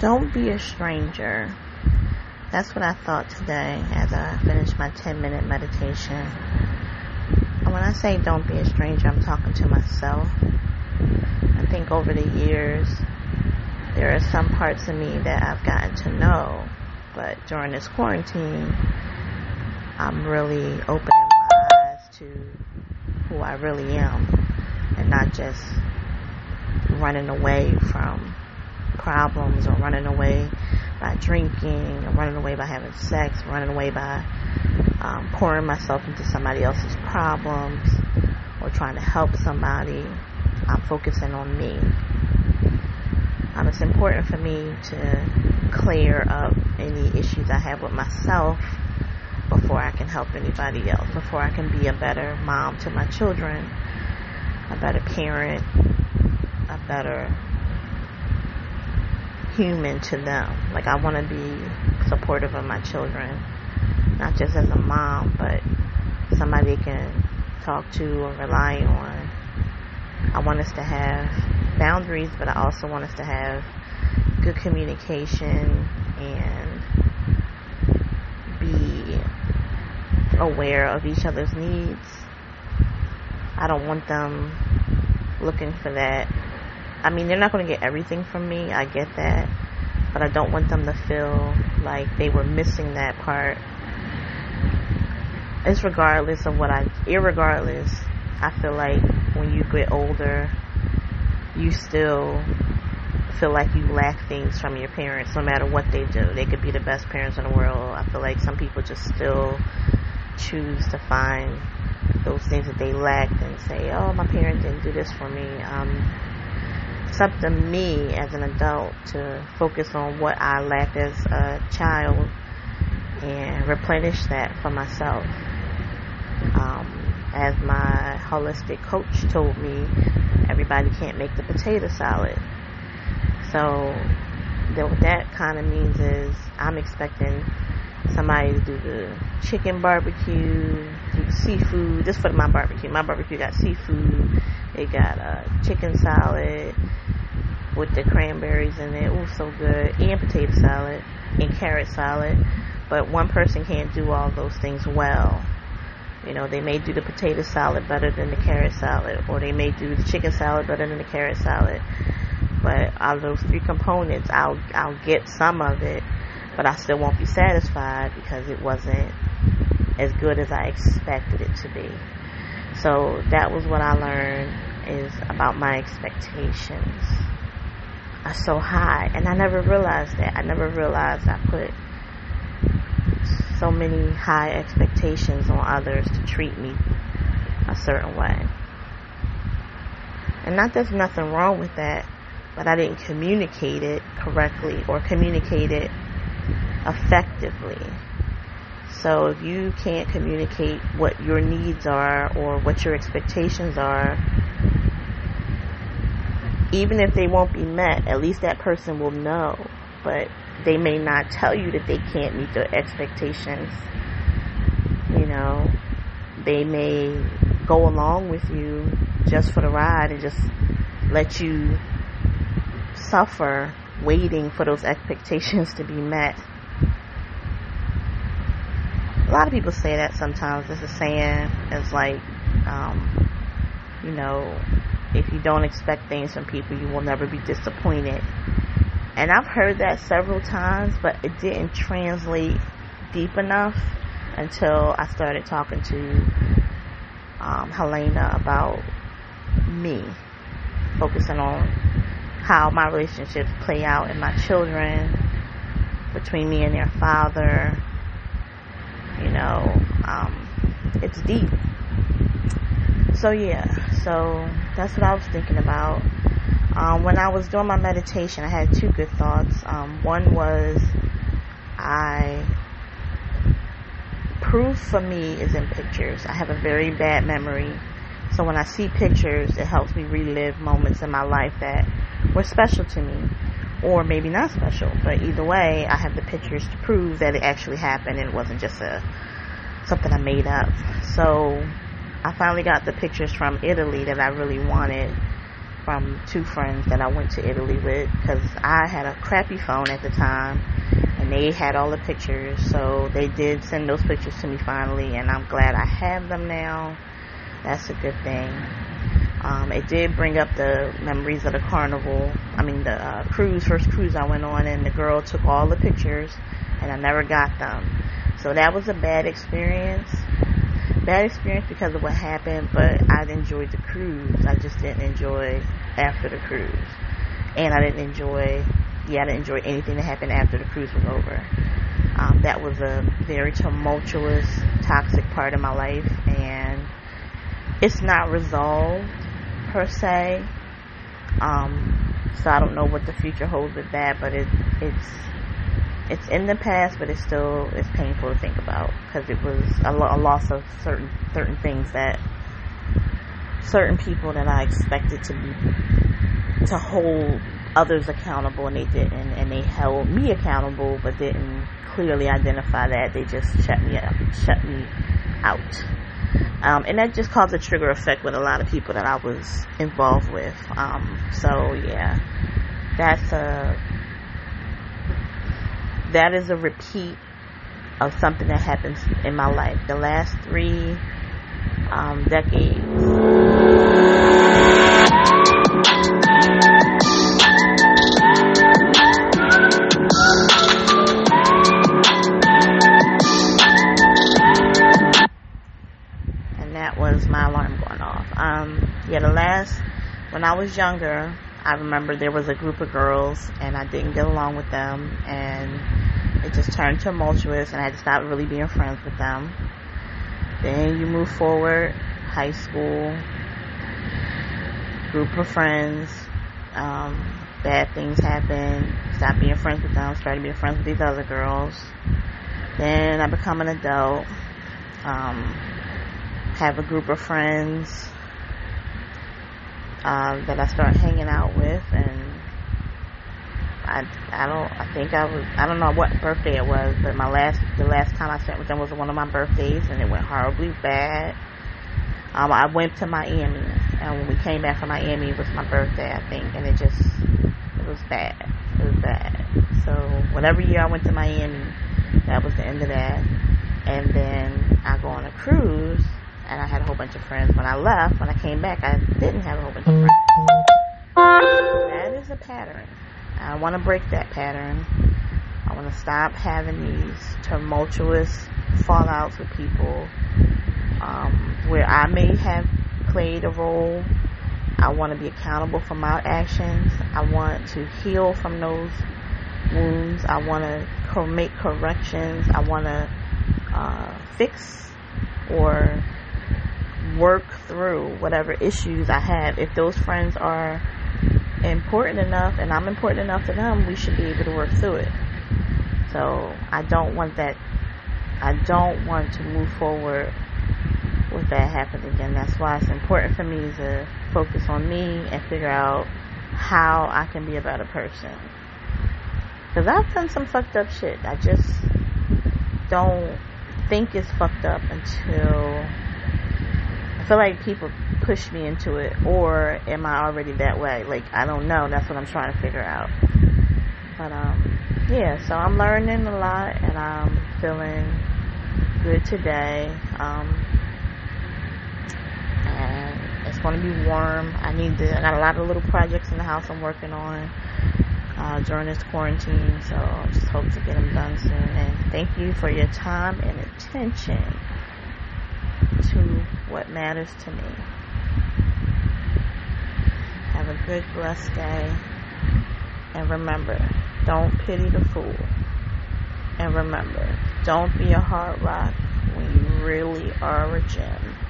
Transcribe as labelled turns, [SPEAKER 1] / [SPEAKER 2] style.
[SPEAKER 1] Don't be a stranger. That's what I thought today as I finished my 10 minute meditation. And when I say don't be a stranger, I'm talking to myself. I think over the years, there are some parts of me that I've gotten to know, but during this quarantine, I'm really opening my eyes to who I really am and not just running away from problems or running away by drinking or running away by having sex, running away by um, pouring myself into somebody else's problems or trying to help somebody. I'm focusing on me. Um, it's important for me to clear up any issues I have with myself before I can help anybody else, before I can be a better mom to my children, a better parent, a better human to them. Like I want to be supportive of my children, not just as a mom, but somebody they can talk to or rely on. I want us to have boundaries, but I also want us to have good communication and be aware of each other's needs. I don't want them looking for that I mean, they're not going to get everything from me. I get that. But I don't want them to feel like they were missing that part. It's regardless of what I, irregardless, I feel like when you get older, you still feel like you lack things from your parents no matter what they do. They could be the best parents in the world. I feel like some people just still choose to find those things that they lacked and say, oh, my parents didn't do this for me. Um, it's up to me as an adult to focus on what I lacked as a child and replenish that for myself. Um, as my holistic coach told me, everybody can't make the potato salad. So, what that kind of means is I'm expecting somebody to do the chicken barbecue, do the seafood. Just for my barbecue. My barbecue got seafood. It got a chicken salad with the cranberries in it. Ooh, so good. And potato salad and carrot salad. But one person can't do all those things well. You know, they may do the potato salad better than the carrot salad, or they may do the chicken salad better than the carrot salad. But out of those three components, I'll I'll get some of it, but I still won't be satisfied because it wasn't as good as I expected it to be. So that was what I learned is about my expectations are so high and I never realized that. I never realized I put so many high expectations on others to treat me a certain way. And not there's nothing wrong with that, but I didn't communicate it correctly or communicate it effectively. So if you can't communicate what your needs are or what your expectations are, even if they won't be met, at least that person will know. But they may not tell you that they can't meet their expectations. You know, they may go along with you just for the ride and just let you suffer waiting for those expectations to be met. A lot of people say that sometimes. It's a saying. It's like, um, you know, if you don't expect things from people, you will never be disappointed. And I've heard that several times, but it didn't translate deep enough until I started talking to um, Helena about me, focusing on how my relationships play out in my children, between me and their father. You know, um, it's deep. So yeah, so that's what I was thinking about. Um, when I was doing my meditation, I had two good thoughts. Um, one was I proof for me is in pictures. I have a very bad memory. So when I see pictures, it helps me relive moments in my life that were special to me. Or maybe not special, but either way, I have the pictures to prove that it actually happened and it wasn't just a something I made up. So I finally got the pictures from Italy that I really wanted. from two friends that I went to Italy with because I had a crappy phone at the time and they had all the pictures. So they did send those pictures to me finally, and I'm glad I have them now. That's a good thing. Um, it did bring up the memories of the carnival. I mean, the uh, cruise, first cruise I went on, and the girl took all the pictures, and I never got them. So that was a bad experience. Bad experience because of what happened, but I enjoyed the cruise. I just didn't enjoy after the cruise. And I didn't enjoy, yeah, I didn't enjoy anything that happened after the cruise was over. Um, that was a very tumultuous, toxic part of my life, and it's not resolved per se. Um, so I don't know what the future holds with that, but it, it's it's in the past, but it's still it's painful to think about because it was a, lo- a loss of certain certain things that certain people that I expected to be to hold others accountable, and they didn't, and they held me accountable, but didn't clearly identify that. They just shut me up, shut me out. Um, and that just caused a trigger effect with a lot of people that I was involved with. Um, so yeah, that's a that is a repeat of something that happens in my life. The last three um, decades. And that was my alarm going off. Um, yeah, the last, when I was younger, I remember there was a group of girls and I didn't get along with them and it just turned tumultuous and I had to stop really being friends with them. Then you move forward, high school, group of friends, um, bad things happen, stop being friends with them, started being friends with these other girls. Then I become an adult, um, have a group of friends, um, that I start hanging out with, and I I don't I think I was I don't know what birthday it was, but my last the last time I spent with them was one of my birthdays, and it went horribly bad. Um, I went to Miami, and when we came back from Miami, it was my birthday, I think, and it just it was bad. It was bad. So whatever year I went to Miami, that was the end of that. And then I go on a cruise and I had a whole bunch of friends. When I left, when I came back, I didn't have a whole bunch of friends. That is a pattern. I want to break that pattern. I want to stop having these tumultuous fallouts with people um, where I may have played a role. I want to be accountable for my actions. I want to heal from those wounds. I want to make corrections. I want to uh, fix or work through whatever issues I have. If those friends are important enough and I'm important enough to them, we should be able to work through it. So I don't want that. I don't want to move forward with that happening again. That's why it's important for me to focus on me and figure out how I can be a better person. Because I've done some fucked up shit. I just don't think it's fucked up until feel like people push me into it, or am I already that way? Like I don't know. That's what I'm trying to figure out. But um, yeah. So I'm learning a lot, and I'm feeling good today. Um, and it's going to be warm. I need to. I got a lot of little projects in the house I'm working on. Uh, during this quarantine, so I just hope to get them done soon. And thank you for your time and attention to what matters to me. Have a good, blessed day. And remember, don't pity the fool. And remember, don't be a hard rock when you really are a gem.